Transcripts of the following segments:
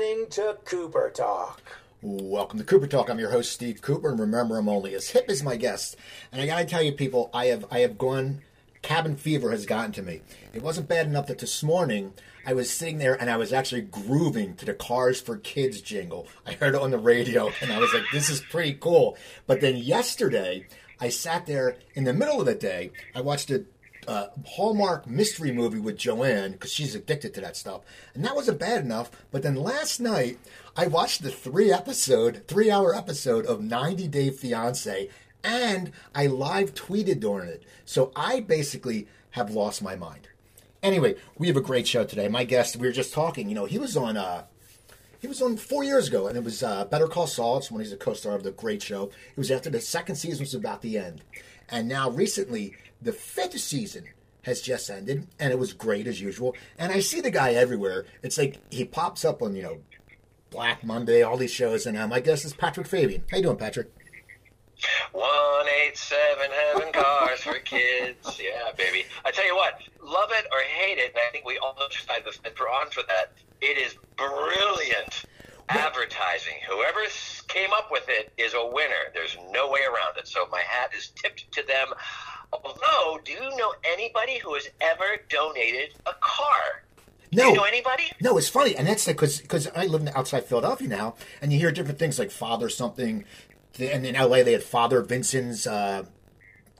Listening to Cooper Talk. Welcome to Cooper Talk. I'm your host Steve Cooper, and remember, I'm only as hip as my guest. And I gotta tell you, people, I have I have gone. Cabin fever has gotten to me. It wasn't bad enough that this morning I was sitting there and I was actually grooving to the Cars for Kids jingle. I heard it on the radio, and I was like, "This is pretty cool." But then yesterday, I sat there in the middle of the day. I watched a uh, Hallmark mystery movie with Joanne because she's addicted to that stuff, and that wasn't bad enough. But then last night, I watched the three episode, three hour episode of 90 Day Fiance, and I live tweeted during it. So I basically have lost my mind. Anyway, we have a great show today. My guest, we were just talking. You know, he was on. Uh, he was on four years ago, and it was uh, Better Call Saul. It's when he's a co-star of the great show. It was after the second season was about the end, and now recently the fifth season has just ended, and it was great as usual. And I see the guy everywhere. It's like he pops up on you know Black Monday, all these shows, and um, my guest is Patrick Fabian. How you doing, Patrick? One eight seven heaven cars for kids. Yeah, baby. I tell you what, love it or hate it, and I think we all decide the fence we're on for that. It is brilliant advertising. Whoever came up with it is a winner. There's no way around it. So my hat is tipped to them. Although, do you know anybody who has ever donated a car? No. Do you know anybody? No, it's funny, and that's because because I live in the outside Philadelphia now, and you hear different things like Father something, and in LA they had Father Vincent's uh,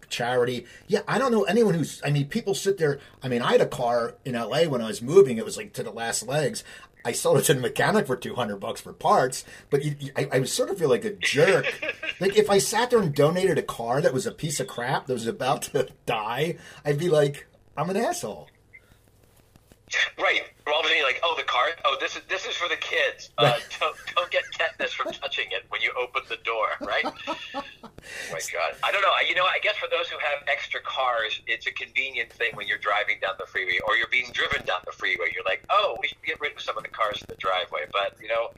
charity. Yeah, I don't know anyone who's. I mean, people sit there. I mean, I had a car in LA when I was moving. It was like to the last legs. I sold it to the mechanic for two hundred bucks for parts, but you, I, I sort of feel like a jerk. like if I sat there and donated a car that was a piece of crap that was about to die, I'd be like, I'm an asshole. Right. All of a sudden, like, oh, the card. Oh, this is this is for the kids. Uh, don't don't get tetanus from touching it when you open the door. Right. oh my God. I don't know. You know, I guess for those who have extra cars, it's a convenient thing when you're driving down the freeway or you're being driven down the freeway. You're like, oh, we should get rid of some of the cars in the driveway. But you know,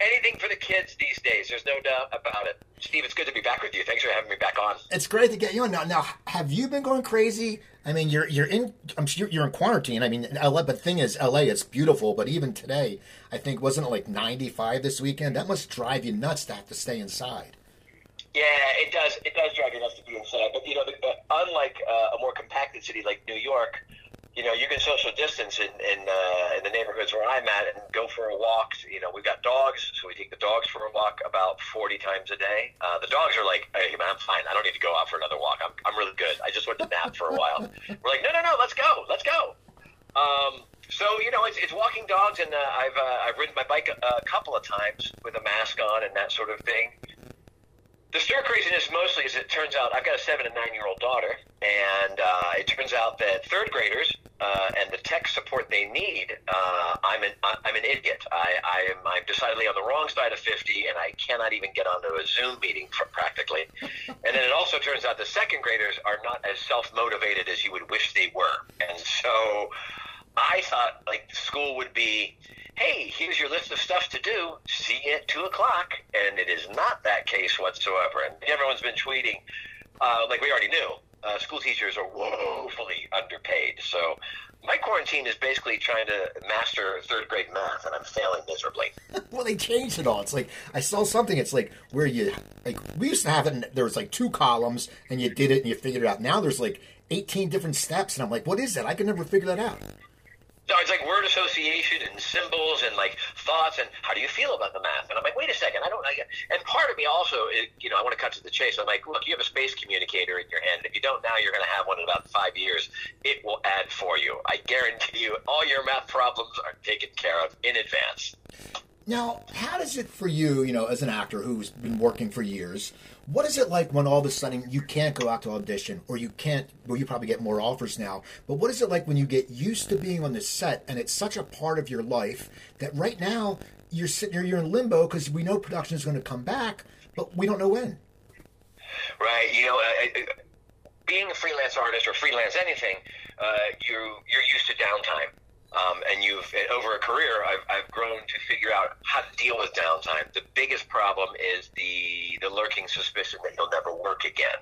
anything for the kids these days. There's no doubt about it. Steve, it's good to be back with you. Thanks for having me back on. It's great to get you on. Now, now have you been going crazy? I mean, you're you're in. I'm sure you're in quarantine. I mean, LA. But the thing is, LA. It's beautiful. But even today, I think wasn't it like 95 this weekend? That must drive you nuts to have to stay inside. Yeah, it does. It does drive you nuts to be inside. But you know, the, uh, unlike uh, a more compacted city like New York, you know, you can social distance in in, uh, in the neighborhoods where I'm at and go for a walk. You know, we've got dogs, so we take the dogs for a walk about 40 times a day. Uh, the dogs are like, hey, man, I'm fine. I don't need to go out for another walk. I'm, I'm really good. I just went to nap for a while. We're like, no, no, no, let's go. Let's go. Um, so you know, it's, it's walking dogs, and uh, I've uh, I've ridden my bike a, a couple of times with a mask on and that sort of thing. The stir craziness mostly is it turns out I've got a seven and nine year old daughter, and uh, it turns out that third graders uh, and the tech support they need, I'm an I'm an idiot. I, I am I'm decidedly on the wrong side of fifty, and I cannot even get onto a Zoom meeting for practically. and then it also turns out the second graders are not as self motivated as you would wish they were, and so I thought like school would be hey, here's your list of stuff to do. See you at two o'clock, and it is not that case whatsoever. And everyone's been tweeting, uh, like we already knew, uh, school teachers are woefully underpaid. So my quarantine is basically trying to master third grade math, and I'm failing miserably. well, they changed it all. It's like I saw something. It's like where you like we used to have it. In, there was like two columns, and you did it and you figured it out. Now there's like 18 different steps, and I'm like, what is that? I can never figure that out. No, it's like word association and symbols and like thoughts and how do you feel about the math? And I'm like, wait a second, I don't. I, and part of me also, it, you know, I want to cut to the chase. I'm like, look, you have a space communicator in your hand. If you don't now, you're going to have one in about five years. It will add for you. I guarantee you, all your math problems are taken care of in advance. Now, how does it for you, you know, as an actor who's been working for years, what is it like when all of a sudden you can't go out to audition or you can't, well, you probably get more offers now, but what is it like when you get used to being on the set and it's such a part of your life that right now you're sitting there, you're in limbo because we know production is going to come back, but we don't know when? Right. You know, uh, being a freelance artist or freelance anything, uh, you you're used to downtime. Um, and you've over a career, I've, I've grown to figure out how to deal with downtime. The biggest problem is the the lurking suspicion that you'll never work again.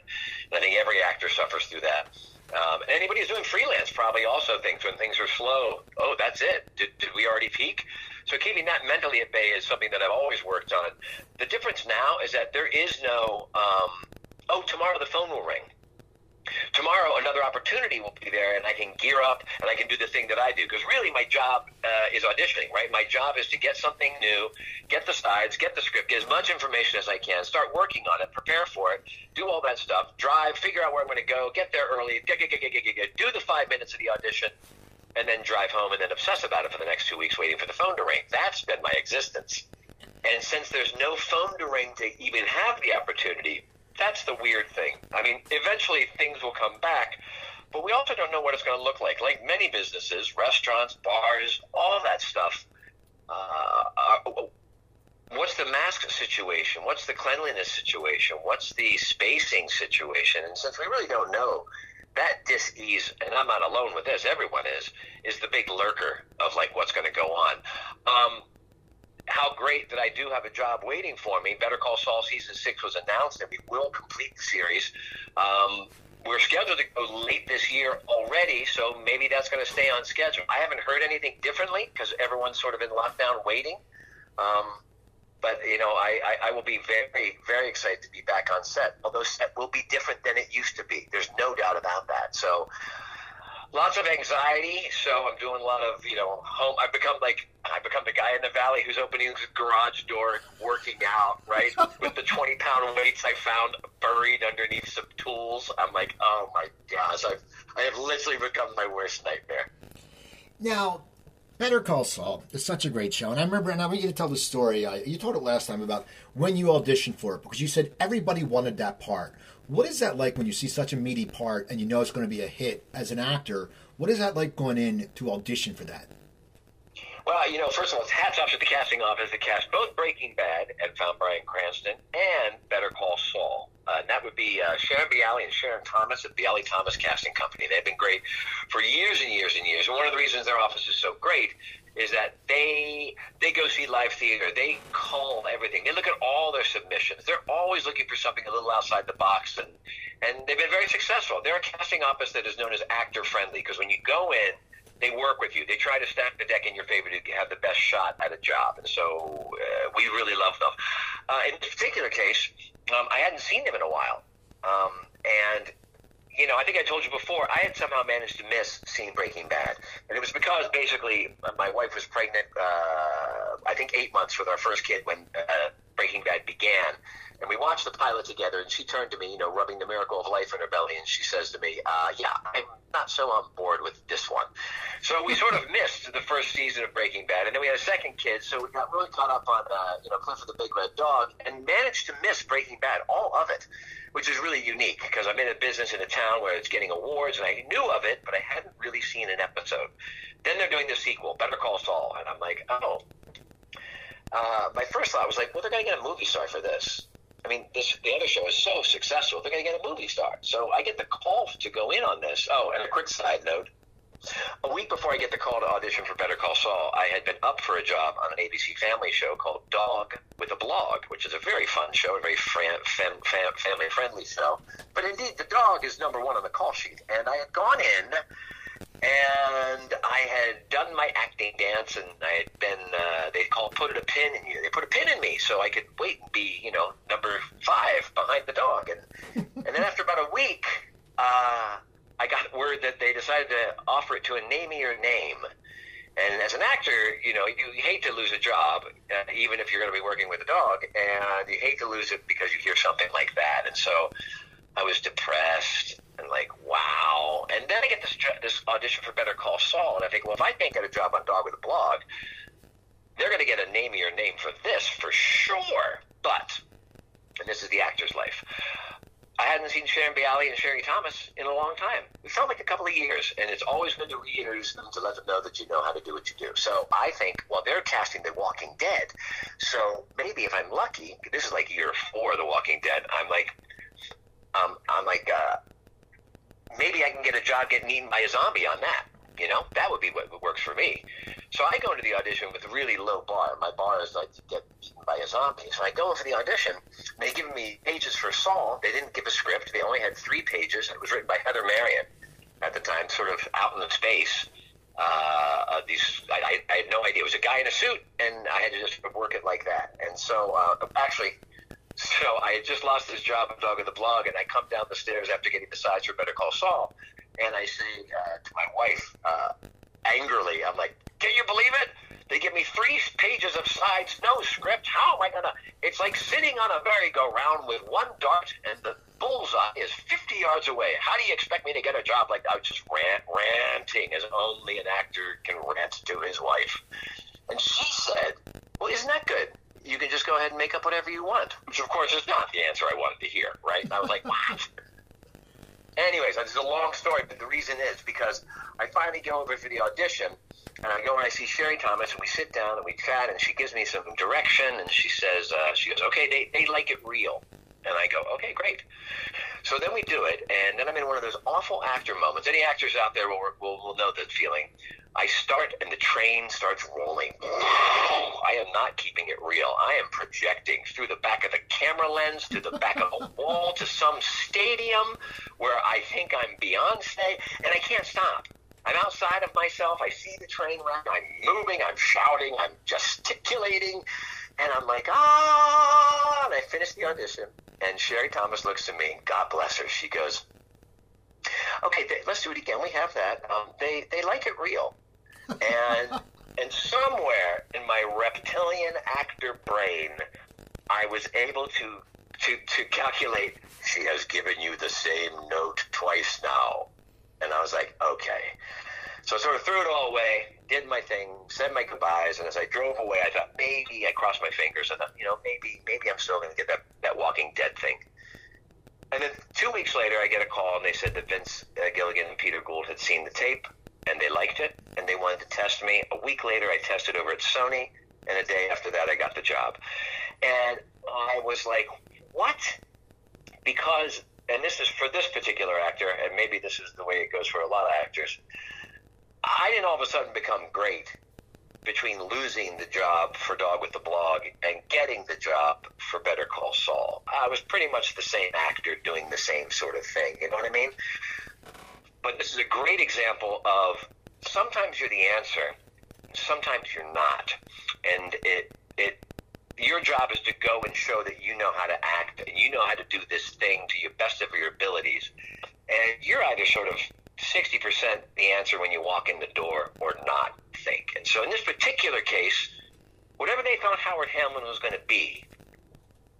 And I think every actor suffers through that. Um, anybody who's doing freelance probably also thinks when things are slow, oh, that's it. Did, did we already peak? So keeping that mentally at bay is something that I've always worked on. The difference now is that there is no, um, oh, tomorrow the phone will ring tomorrow another opportunity will be there and I can gear up and I can do the thing that I do. Because really my job uh, is auditioning, right? My job is to get something new, get the sides, get the script, get as much information as I can, start working on it, prepare for it, do all that stuff, drive, figure out where I'm going to go, get there early, get, get, get, get, get, get, do the five minutes of the audition, and then drive home and then obsess about it for the next two weeks waiting for the phone to ring. That's been my existence. And since there's no phone to ring to even have the opportunity, that's the weird thing. I mean, eventually things will come back, but we also don't know what it's going to look like. Like many businesses, restaurants, bars, all that stuff. Uh, what's the mask situation? What's the cleanliness situation? What's the spacing situation? And since we really don't know, that dis-ease, and I'm not alone with this, everyone is, is the big lurker of like what's going to go on. Um, how great that I do have a job waiting for me. Better Call Saul season six was announced, and we will complete the series. Um, we're scheduled to go late this year already, so maybe that's going to stay on schedule. I haven't heard anything differently because everyone's sort of in lockdown waiting. Um, but you know, I, I, I will be very, very excited to be back on set. Although set will be different than it used to be. There's no doubt about that. So lots of anxiety. So I'm doing a lot of you know home. I've become like I become the guy in the valley who's opening his garage door, working out right with the 20 pound weights I found buried underneath some tools. I'm like, oh my gosh, I've I have literally become my worst nightmare. Now, Better Call Saul is such a great show, and I remember, and I want you to tell the story. Uh, you told it last time about when you auditioned for it because you said everybody wanted that part. What is that like when you see such a meaty part and you know it's going to be a hit as an actor? What is that like going in to audition for that? Well, you know, first of all, it's hats off to the casting office that cast both Breaking Bad and found Bryan Cranston and Better Call Saul. Uh, and that would be uh, Sharon Bialy and Sharon Thomas at Bialy Thomas Casting Company. They've been great for years and years and years. And one of the reasons their office is so great is that they they go see live theater. They call everything. They look at all their submissions. They're always looking for something a little outside the box, and and they've been very successful. They're a casting office that is known as actor friendly because when you go in, they work with you. They try to stack the deck in your favor to have the best shot at a job, and so uh, we really love them. Uh, in this particular case, um, I hadn't seen them in a while, um, and you know, I think I told you before, I had somehow managed to miss seeing Breaking Bad. And it was because basically my wife was pregnant, uh, I think eight months with our first kid when uh, Breaking Bad began. And we watched the pilot together, and she turned to me, you know, rubbing the miracle of life in her belly, and she says to me, uh, Yeah, I'm not so on board with this one. So we sort of missed the first season of Breaking Bad, and then we had a second kid, so we got really caught up on, uh, you know, Clifford the Big Red Dog, and managed to miss Breaking Bad, all of it which is really unique because I'm in a business in a town where it's getting awards, and I knew of it, but I hadn't really seen an episode. Then they're doing the sequel, Better Call Saul, and I'm like, oh. Uh, my first thought was like, well, they're going to get a movie star for this. I mean, this the other show is so successful, they're going to get a movie star. So I get the call to go in on this. Oh, and a quick side note: a week before I get the call to audition for Better Call Saul, I had been up for a job on an ABC Family show called Dog with a Blog, which is a very fun show, a very fam- fam- fam- family friendly show. But indeed, the dog is number one on the call sheet. And I had gone in and I had done my acting dance, and I had been, uh, they called put it a pin in you. They put a pin in me so I could wait and be, you know, number five behind the dog. And, and then after about a week, uh, I got word that they decided to offer it to a name your name. And as an actor, you know, you, you hate to lose a job, uh, even if you're going to be working with a dog, and you hate to lose it because you hear something like that. And so I was depressed and like, wow. And then I get this this audition for Better Call Saul, and I think, well, if I can't get a job on Dog with a Blog, they're going to get a name your name for this for sure. But, and this is the actor's life. I hadn't seen Sharon Bialy and Sherry Thomas in a long time. It felt like a couple of years, and it's always been to reintroduce them to let them know that you know how to do what you do. So I think, well, they're casting The Walking Dead, so maybe if I'm lucky, this is like year four of The Walking Dead. I'm like, um, I'm like, uh, maybe I can get a job getting eaten by a zombie on that. You know, that would be what works for me. So I go into the audition with a really low bar. My bar is like to get eaten by a zombie. So I go in for the audition. They give me pages for Saul. They didn't give a script. They only had three pages. It was written by Heather Marion at the time, sort of out in the space. uh, these. I, I, I had no idea. It was a guy in a suit, and I had to just work it like that. And so, uh, actually, so I had just lost this job of Dog of the Blog, and I come down the stairs after getting the sides for Better Call Saul, and I say uh, to my wife uh, angrily, I'm like, "Can you believe it? They give me three pages of sides, no script. How am I gonna? It's like sitting on a merry-go-round with one dart, and the bullseye is 50 yards away. How do you expect me to get a job like that? I was just rant, ranting as only an actor can rant to his wife. And she said, "Well, isn't that good?" You can just go ahead and make up whatever you want. Which, of course, is not the answer I wanted to hear, right? I was like, what? Anyways, this is a long story, but the reason is because I finally go over for the audition, and I go and I see Sherry Thomas, and we sit down and we chat, and she gives me some direction, and she says, uh, she goes, okay, they, they like it real. And I go, okay, great. So then we do it, and then I'm in one of those awful actor moments. Any actors out there will, will, will know that feeling. I start, and the train starts rolling. I am not keeping it real. I am projecting through the back of the camera lens to the back of a wall to some stadium where I think I'm Beyonce, and I can't stop. I'm outside of myself. I see the train wreck. I'm moving. I'm shouting. I'm gesticulating. And I'm like, ah! And I finish the audition. And Sherry Thomas looks at me. God bless her. She goes, okay, they, let's do it again. We have that. Um, they, they like it real. And, and somewhere in my reptilian actor brain, I was able to, to, to calculate, she has given you the same note twice now. And I was like, okay. So I sort of threw it all away, did my thing, said my goodbyes, and as I drove away, I thought maybe I crossed my fingers. I thought, you know, maybe maybe I'm still going to get that that Walking Dead thing. And then two weeks later, I get a call, and they said that Vince uh, Gilligan and Peter Gould had seen the tape, and they liked it, and they wanted to test me. A week later, I tested over at Sony, and a day after that, I got the job. And I was like, what? Because, and this is for this particular actor, and maybe this is the way it goes for a lot of actors I didn't all of a sudden become great between losing the job for Dog with the Blog and getting the job for Better Call Saul. I was pretty much the same actor doing the same sort of thing. You know what I mean? But this is a great example of sometimes you're the answer, sometimes you're not, and it it your job is to go and show that you know how to act and you know how to do this thing to your best of your abilities. And you're either sort of 60% the answer when you walk in the door or not think. And so in this particular case, whatever they thought Howard Hamlin was going to be,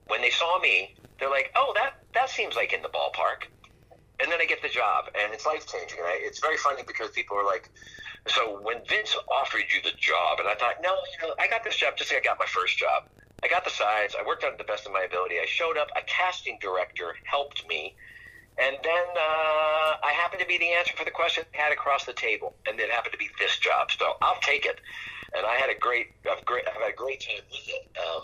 when they saw me, they're like, oh, that, that seems like in the ballpark. And then I get the job, and it's life changing. And I, it's very funny because people are like, so when Vince offered you the job, and I thought, no, you know, I got this job just like I got my first job. I got the sides. I worked on it the best of my ability. I showed up. A casting director helped me and then uh, I happened to be the answer for the question they had across the table, and it happened to be this job. So I'll take it. And I had a great, I've great, I've had a great time with it. Um,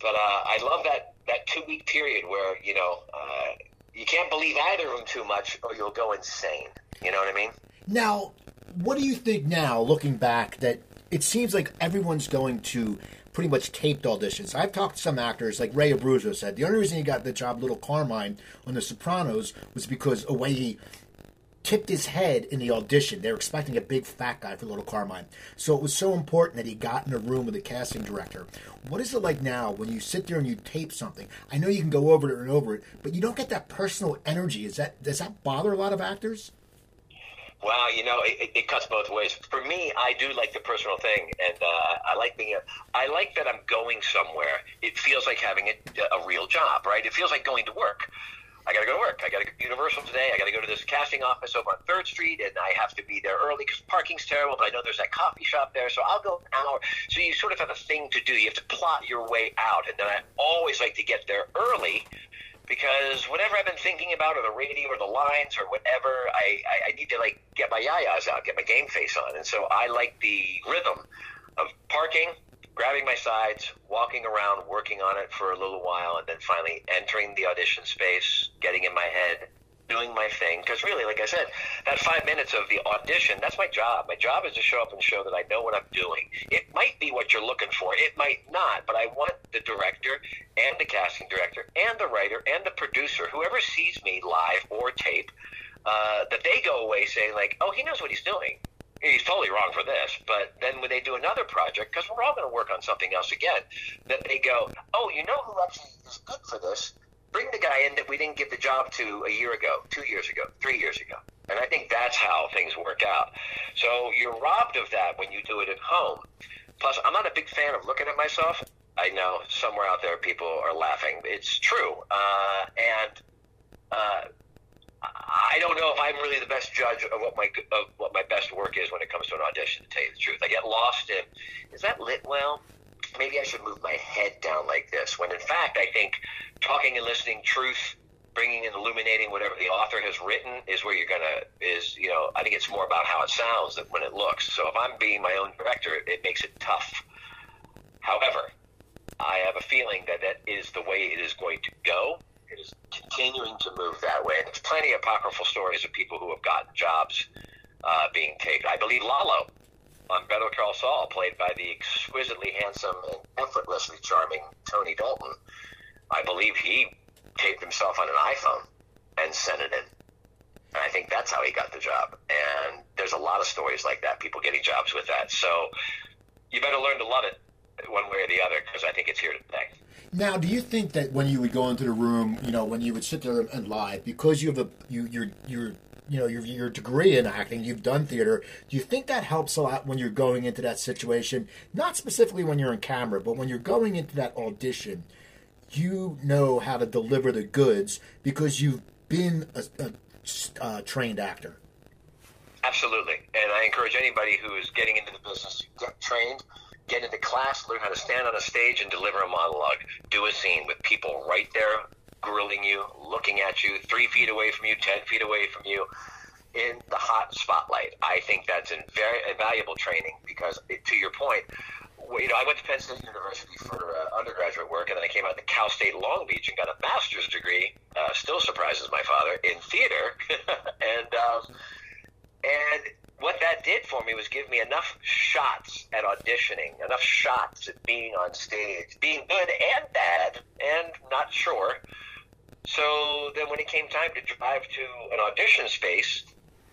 but uh, I love that that two week period where you know uh, you can't believe either of them too much, or you'll go insane. You know what I mean? Now, what do you think now, looking back, that it seems like everyone's going to pretty much taped auditions. I've talked to some actors, like Ray Abruzzo said, the only reason he got the job Little Carmine on The Sopranos was because the way he tipped his head in the audition. They were expecting a big fat guy for Little Carmine. So it was so important that he got in a room with a casting director. What is it like now when you sit there and you tape something? I know you can go over it and over it, but you don't get that personal energy. Is that does that bother a lot of actors? Well, you know, it, it, cuts both ways. For me, I do like the personal thing, and uh, I like being. A, I like that I'm going somewhere. It feels like having a, a real job, right? It feels like going to work. I got to go to work. I got to go to Universal today. I got to go to this casting office over on Third Street, and I have to be there early because parking's terrible. But I know there's that coffee shop there, so I'll go an hour. So you sort of have a thing to do. You have to plot your way out, and then I always like to get there early because whatever I've been thinking about, or the radio, or the lines, or whatever, I, I, I need to like get my yayas out, get my game face on, and so I like the rhythm of parking, grabbing my sides, walking around, working on it for a little while, and then finally entering the audition space, getting in my head, doing my thing. Because really, like I said, that five minutes of the audition, that's my job. My job is to show up and show that I know what I'm doing. It might be what you're looking for, it might not, but I want the director and the casting director and the writer and the producer, whoever sees me live or tape, uh, that they go away saying, like, oh, he knows what he's doing. he's totally wrong for this. But then when they do another project, because we're all going to work on something else again, that they go, oh, you know who actually is good for this? Bring the guy in that we didn't give the job to a year ago, two years ago, three years ago. And I think that's how things work out. So you're robbed of that when you do it at home. Plus, I'm not a big fan of looking at myself. I know somewhere out there people are laughing. It's true. Uh, and uh, I don't know if I'm really the best judge of what my of what my best work is when it comes to an audition. To tell you the truth, I get lost in is that lit well? Maybe I should move my head down like this. When in fact, I think talking and listening truth, bringing and illuminating whatever the author has written is where you're gonna is you know I think it's more about how it sounds than when it looks. So if I'm being my own director, it makes it tough. However, I have a feeling that that is the way it is going to go it is continuing to move that way. There's plenty of apocryphal stories of people who have gotten jobs uh, being taken. I believe Lalo on Better Call Saul, played by the exquisitely handsome and effortlessly charming Tony Dalton. I believe he taped himself on an iPhone and sent it in. And I think that's how he got the job. And there's a lot of stories like that, people getting jobs with that. So you better learn to love it one way or the other because I think it's here to stay. Now, do you think that when you would go into the room, you know, when you would sit there and live, because you have a you your your you know your your degree in acting, you've done theater. Do you think that helps a lot when you're going into that situation? Not specifically when you're in camera, but when you're going into that audition, you know how to deliver the goods because you've been a, a, a trained actor. Absolutely, and I encourage anybody who is getting into the business to get trained get into class, learn how to stand on a stage and deliver a monologue, do a scene with people right there grilling you, looking at you, three feet away from you, ten feet away from you, in the hot spotlight. I think that's very invaluable training because, to your point, you know, I went to Penn State University for uh, undergraduate work, and then I came out to Cal State Long Beach and got a master's degree. Uh, still surprises my father in theater, and um, and what that did for me was give me enough shots at auditioning, enough shots at being on stage, being good and bad, and not sure. So then, when it came time to drive to an audition space,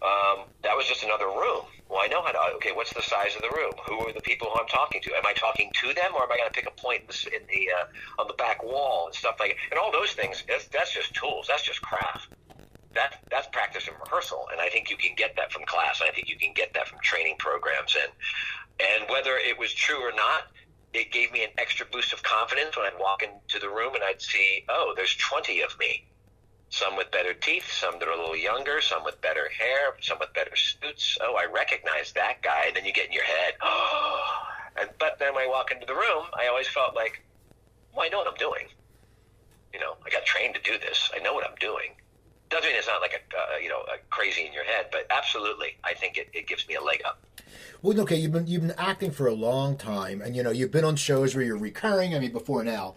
um, that was just another room. Well, I know how to. Okay, what's the size of the room? Who are the people who I'm talking to? Am I talking to them, or am I going to pick a point in the, in the uh, on the back wall and stuff like? That? And all those things. That's, that's just tools. That's just craft that that's practice and rehearsal, and I think you can get that from class. I think you can get that from training programs, and and whether it was true or not, it gave me an extra boost of confidence when I'd walk into the room and I'd see, oh, there's 20 of me. Some with better teeth, some that are a little younger, some with better hair, some with better suits. Oh, I recognize that guy. And then you get in your head, oh. And, but then when I walk into the room, I always felt like, well, I know what I'm doing. You know, I got trained to do this. I know what I'm doing doesn't mean it's not like a uh, you know a crazy in your head, but absolutely, I think it, it gives me a leg up. Well, okay, you've been you've been acting for a long time, and you know you've been on shows where you're recurring. I mean, before now,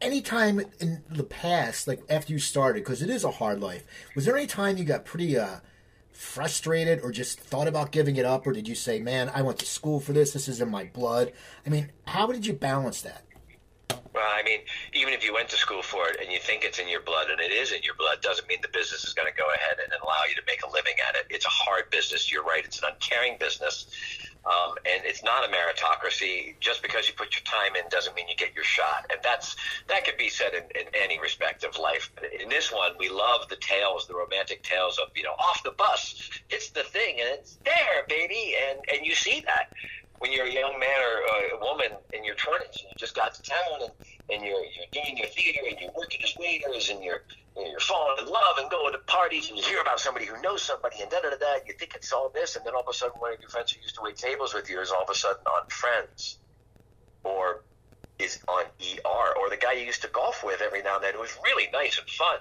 anytime in the past, like after you started, because it is a hard life, was there any time you got pretty uh, frustrated or just thought about giving it up, or did you say, "Man, I went to school for this. This is in my blood"? I mean, how did you balance that? Well, I mean, even if you went to school for it and you think it's in your blood and it is in your blood, doesn't mean the business is going to go ahead and allow you to make a living at it. It's a hard business. You're right. It's an uncaring business. Um, and it's not a meritocracy. Just because you put your time in doesn't mean you get your shot. And that's that could be said in, in any respect of life. In this one, we love the tales, the romantic tales of you know off the bus. It's the thing, and it's there, baby. And and you see that when you're a young man or a woman in your 20s and you just got to town and, and you're, you're doing your theater and you're working as waiters and you're, you're falling in love and going to parties and you hear about somebody who knows somebody and da da da da, you think it's all this, and then all of a sudden one of your friends who used to wait tables with you is all of a sudden on Friends or is on ER or the guy you used to golf with every now and then who was really nice and fun.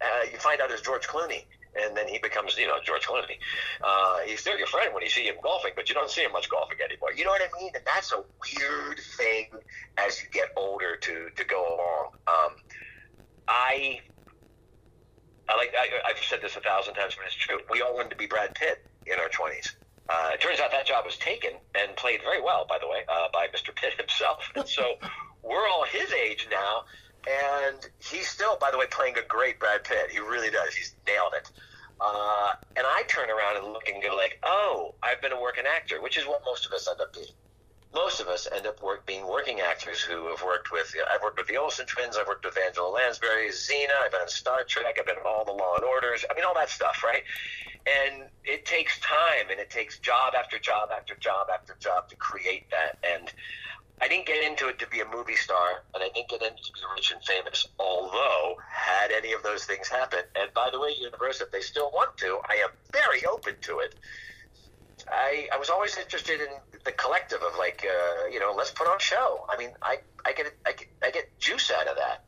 Uh, you find out is George Clooney and then he becomes, you know, George Clooney. Uh, he's still your friend when you see him golfing, but you don't see him much golfing anymore. You know what I mean? And that's a weird thing as you get older to to go along. Um, I, I like I, I've said this a thousand times, but it's true. We all wanted to be Brad Pitt in our twenties. Uh, it turns out that job was taken and played very well, by the way, uh, by Mr. Pitt himself. And so we're all his age now and he's still, by the way, playing a great Brad Pitt. He really does. He's nailed it. Uh, and I turn around and look and go like, oh, I've been a working actor, which is what most of us end up being. Most of us end up work, being working actors who have worked with. You know, I've worked with the Olsen twins. I've worked with Angela Lansbury, Xena. I've been on Star Trek. I've been in all the Law and Orders. I mean, all that stuff, right? And it takes time, and it takes job after job after job after job to create that. And I didn't get into it to be a movie star, and I didn't get into it to be rich and famous. Although, had any of those things happen, and by the way, Universal, if they still want to, I am very open to it. I, I was always interested in the collective of like, uh, you know, let's put on a show. I mean, I, I get I get I get juice out of that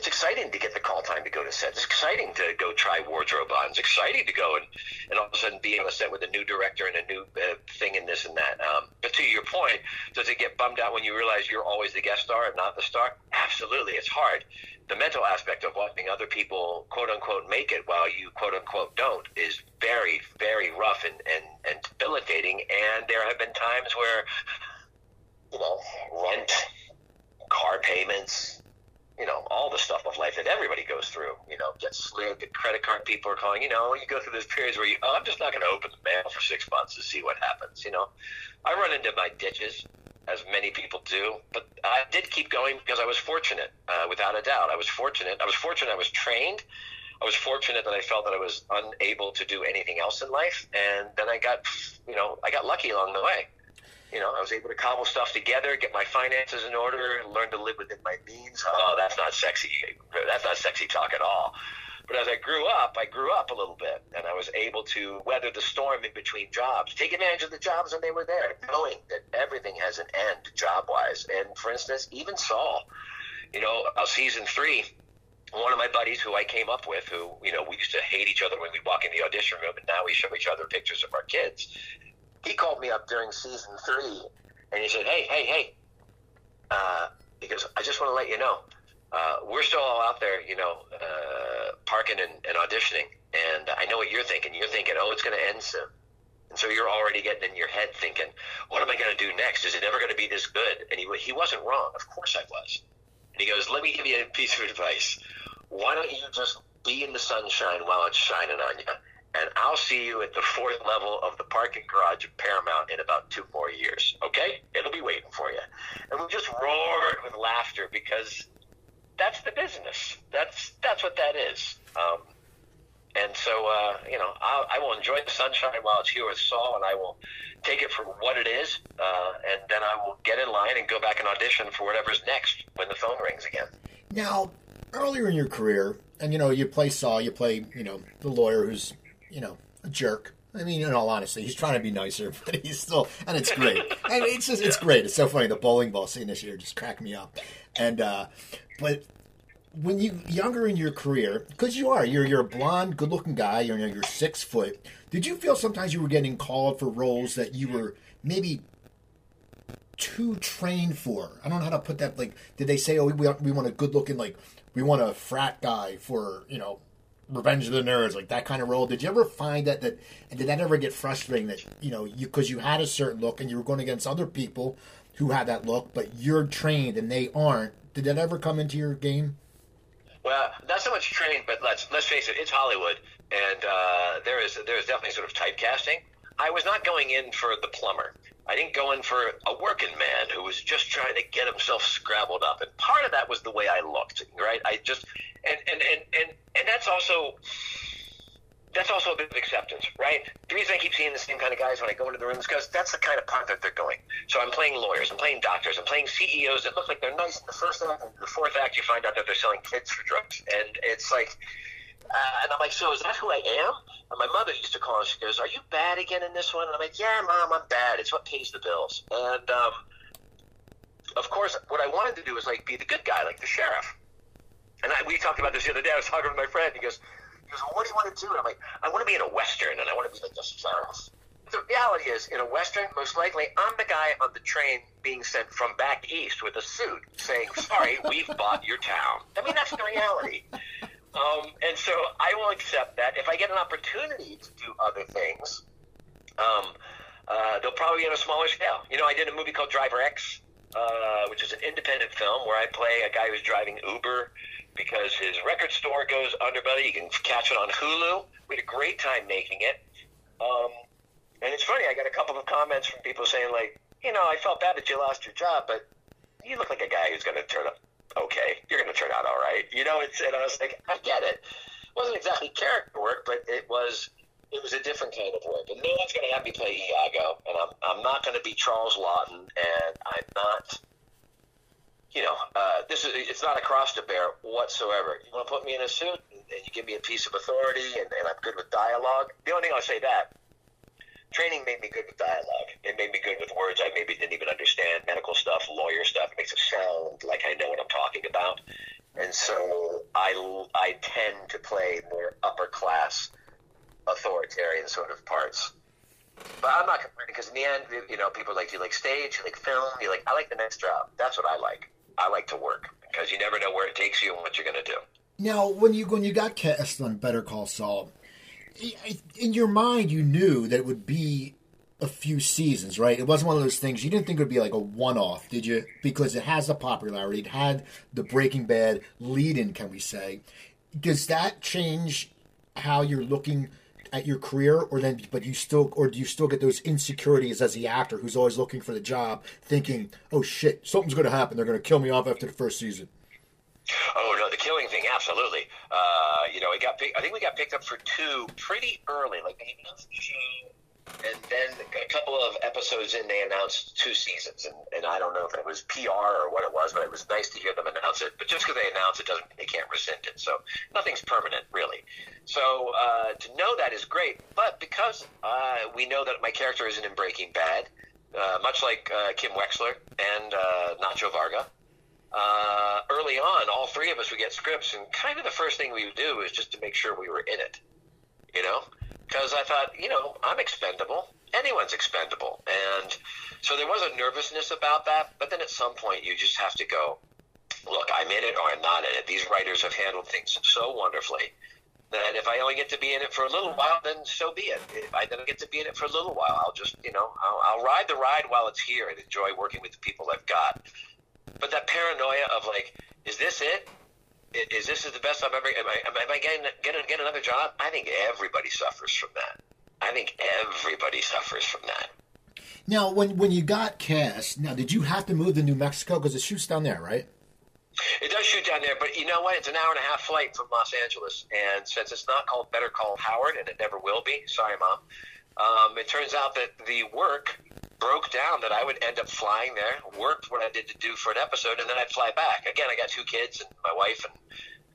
it's exciting to get the call time to go to set. It's exciting to go try wardrobe on. It's exciting to go and, and all of a sudden be on a set with a new director and a new uh, thing and this and that. Um, but to your point, does it get bummed out when you realize you're always the guest star and not the star? Absolutely, it's hard. The mental aspect of watching other people quote unquote make it while you quote unquote don't is very, very rough and, and, and debilitating. And there have been times where, you know, rent, car payments, you know, all the stuff of life that everybody goes through, you know, get slid, get credit card people are calling, you know, you go through those periods where you, oh, I'm just not going to open the mail for six months to see what happens, you know. I run into my ditches, as many people do, but I did keep going because I was fortunate, uh, without a doubt. I was fortunate. I was fortunate I was trained. I was fortunate that I felt that I was unable to do anything else in life. And then I got, you know, I got lucky along the way you know, I was able to cobble stuff together, get my finances in order, learn to live within my means. Oh, that's not sexy. That's not sexy talk at all. But as I grew up, I grew up a little bit, and I was able to weather the storm in between jobs, take advantage of the jobs when they were there, knowing that everything has an end job wise. And for instance, even Saul, you know, uh, season three, one of my buddies who I came up with, who, you know, we used to hate each other when we walk in the audition room, and now we show each other pictures of our kids he called me up during season three, and he said, "Hey, hey, hey," uh, he goes, "I just want to let you know, uh, we're still all out there, you know, uh, parking and, and auditioning, and I know what you're thinking. You're thinking, oh, it's going to end soon." And so you're already getting in your head thinking, what am I going to do next? Is it ever going to be this good? And he, he wasn't wrong. Of course I was. And he goes, let me give you a piece of advice. Why don't you just be in the sunshine while it's shining on you? And I'll see you at the fourth level of the parking garage at Paramount in about two more years. Okay? It'll be waiting for you. And we just roared with laughter because that's the business. That's that's what that is. Um, and so, uh, you know, I'll, I will enjoy the sunshine while it's here with Saul, and I will take it for what it is, uh, and then I will get in line and go back and audition for whatever's next when the phone rings again. Now, earlier in your career, and you know, you play Saul, you play, you know, the lawyer who's you know, a jerk. I mean, in all honesty, he's trying to be nicer, but he's still, and it's great. I mean, it's just, it's great. It's so funny. The bowling ball scene this year just cracked me up. And, uh, but when you younger in your career, because you are, you're you're a blonde, good-looking guy. You're you're six foot. Did you feel sometimes you were getting called for roles that you were maybe too trained for? I don't know how to put that. Like, did they say, "Oh, we want, we want a good-looking, like, we want a frat guy for you know Revenge of the Nerds, like that kind of role. Did you ever find that that and did that ever get frustrating that you know you because you had a certain look and you were going against other people who had that look, but you're trained and they aren't? Did that ever come into your game? Well, not so much trained, but let's let's face it, it's Hollywood, and uh, there is there is definitely sort of typecasting. I was not going in for the plumber. I didn't go in for a working man who was just trying to get himself scrabbled up. And part of that was the way I looked, right? I just and and and and, and that's also that's also a bit of acceptance, right? The reason I keep seeing the same kind of guys when I go into the rooms because that's the kind of part that they're going. So I'm playing lawyers, I'm playing doctors, I'm playing CEOs that look like they're nice in the first act, and the fourth act you find out that they're selling kids for drugs, and it's like, uh, and I'm like, so is that who I am? And my mother used to call and she goes, "Are you bad again in this one?" And I'm like, "Yeah, mom, I'm bad. It's what pays the bills." And um, of course, what I wanted to do was like be the good guy, like the sheriff. And I, we talked about this the other day. I was talking with my friend. He goes, he goes, well, what do you want to do? And I'm like, I want to be in a western, and I want to be like the sheriff. The reality is, in a western, most likely I'm the guy on the train being sent from back east with a suit, saying, "Sorry, we've bought your town." I mean, that's the reality. Um, and so I will accept that. If I get an opportunity to do other things, um, uh, they'll probably be on a smaller scale. You know, I did a movie called Driver X uh, which is an independent film where I play a guy who's driving Uber because his record store goes underbelly. You can catch it on Hulu. We had a great time making it. Um, and it's funny, I got a couple of comments from people saying, like, you know, I felt bad that you lost your job, but you look like a guy who's going to turn up okay. You're going to turn out all right. You know, it's, and I was like, I get it. It wasn't exactly character work, but it was it was a different kind of work. And no one's going to have me play Iago, and I'm, I'm not going to be Charles Laughton, and I'm not, you know, uh, this is it's not a cross to bear whatsoever. You want to put me in a suit, and, you give me a piece of authority, and, and I'm good with dialogue. The only thing I'll say that training made me good with dialogue. It made me good with words I maybe didn't even understand, medical stuff, lawyer stuff. It makes it sound like I know what I'm talking about. And so I, I tend to play more upper class authoritarian sort of parts. But I'm not complaining because in the end, you know, people like, do you like stage? You like film? You like, I like the next job. That's what I like. I like to work because you never know where it takes you and what you're going to do. Now, when you when you got cast on Better Call Saul, in your mind, you knew that it would be a few seasons, right? It wasn't one of those things you didn't think it would be like a one-off, did you? Because it has the popularity, it had the Breaking Bad lead-in, can we say? Does that change how you're looking at your career, or then, but you still, or do you still get those insecurities as the actor who's always looking for the job, thinking, "Oh shit, something's going to happen. They're going to kill me off after the first season." Oh no, the killing thing, absolutely. Uh, you know, it got. I think we got picked up for two pretty early. Like maybe and then a couple of episodes in, they announced two seasons, and, and I don't know if it was PR or what it was, but it was nice to hear them announce it. But just because they announce it doesn't mean they can't rescind it. So nothing's permanent, really. So uh, to know that is great, but because uh, we know that my character isn't in Breaking Bad, uh, much like uh, Kim Wexler and uh, Nacho Varga. Uh, early on, all three of us would get scripts, and kind of the first thing we would do is just to make sure we were in it. You know, because I thought, you know, I'm expendable. Anyone's expendable. And so there was a nervousness about that. But then at some point, you just have to go, look, I'm in it or I'm not in it. These writers have handled things so wonderfully that if I only get to be in it for a little while, then so be it. If I don't get to be in it for a little while, I'll just, you know, I'll, I'll ride the ride while it's here and enjoy working with the people I've got. But that paranoia of like, is this it? Is this is the best I've ever? Am I, am I getting, getting get another job? I think everybody suffers from that. I think everybody suffers from that. Now, when when you got cast, now did you have to move to New Mexico because it shoots down there, right? It does shoot down there, but you know what? It's an hour and a half flight from Los Angeles, and since it's not called Better Call Howard, and it never will be, sorry, mom. Um, it turns out that the work broke down that I would end up flying there, worked what I did to do for an episode, and then I'd fly back. Again, I got two kids and my wife and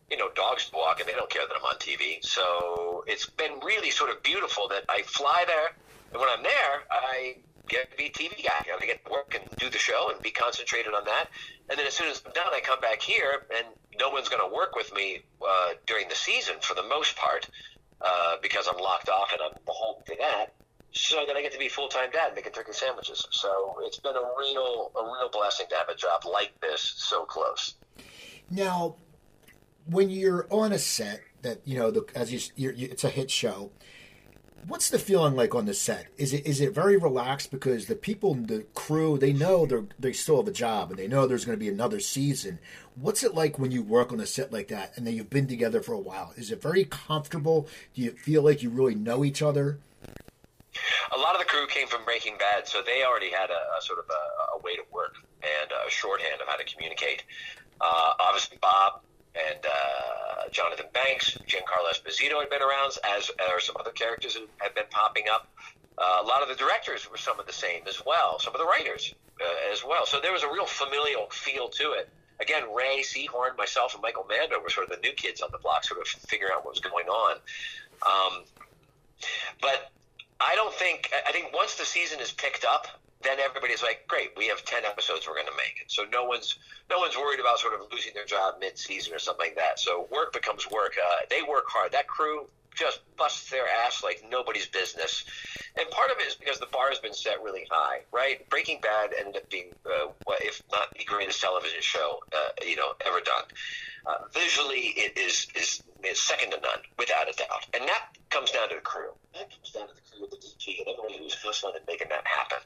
you know dogs to walk, and they don't care that I'm on TV. So it's been really sort of beautiful that I fly there, and when I'm there, I get to be a TV guy. I get to work and do the show and be concentrated on that. And then as soon as I'm done, I come back here, and no one's going to work with me uh, during the season for the most part uh, because I'm locked off and I'm beholden to that so that I get to be full time dad making turkey sandwiches. So it's been a real a real blessing to have a job like this so close. Now, when you're on a set that you know, the, as you, you, it's a hit show. What's the feeling like on the set? Is it is it very relaxed because the people, the crew, they know they they still have a job and they know there's going to be another season. What's it like when you work on a set like that and then you've been together for a while? Is it very comfortable? Do you feel like you really know each other? A lot of the crew came from Breaking Bad, so they already had a, a sort of a, a, way to work and a shorthand of how to communicate. Uh, obviously, Bob and uh, Jonathan Banks, Giancarlo Esposito had been around, as are some other characters that have been popping up. Uh, a lot of the directors were some of the same as well, some of the writers uh, as well. So there was a real familial feel to it. Again, Rhea Seehorn, myself, and Michael Mando were sort of the new kids on the block, sort of figuring out what was going on. Um, but I don't think. I think once the season is picked up, then everybody's like, "Great, we have ten episodes we're going to make." It so no one's no one's worried about sort of losing their job mid-season or something like that. So work becomes work. Uh, they work hard. That crew just busts their ass like nobody's business. And part of it is because the bar has been set really high, right? Breaking Bad ended up being, uh, if not the greatest television show, uh, you know, ever done. Uh, visually, it is, is is second to none, without a doubt. And that comes down to the crew. That comes down to the crew, the DP, and everybody who's hustling and making that happen.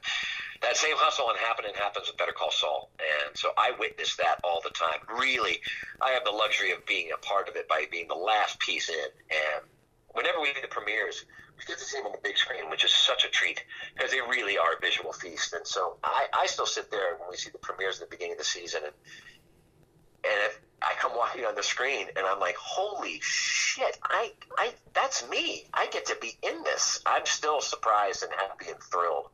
That same hustle and happening happens with Better Call Saul, and so I witness that all the time. Really, I have the luxury of being a part of it by being the last piece in, and whenever we do the premieres, we get to see them on the big screen, which is such a treat because they really are a visual feast. And so I, I still sit there when we see the premieres at the beginning of the season, and and if I come walking on the screen and I'm like, holy shit, I, I, that's me. I get to be in this. I'm still surprised and happy and thrilled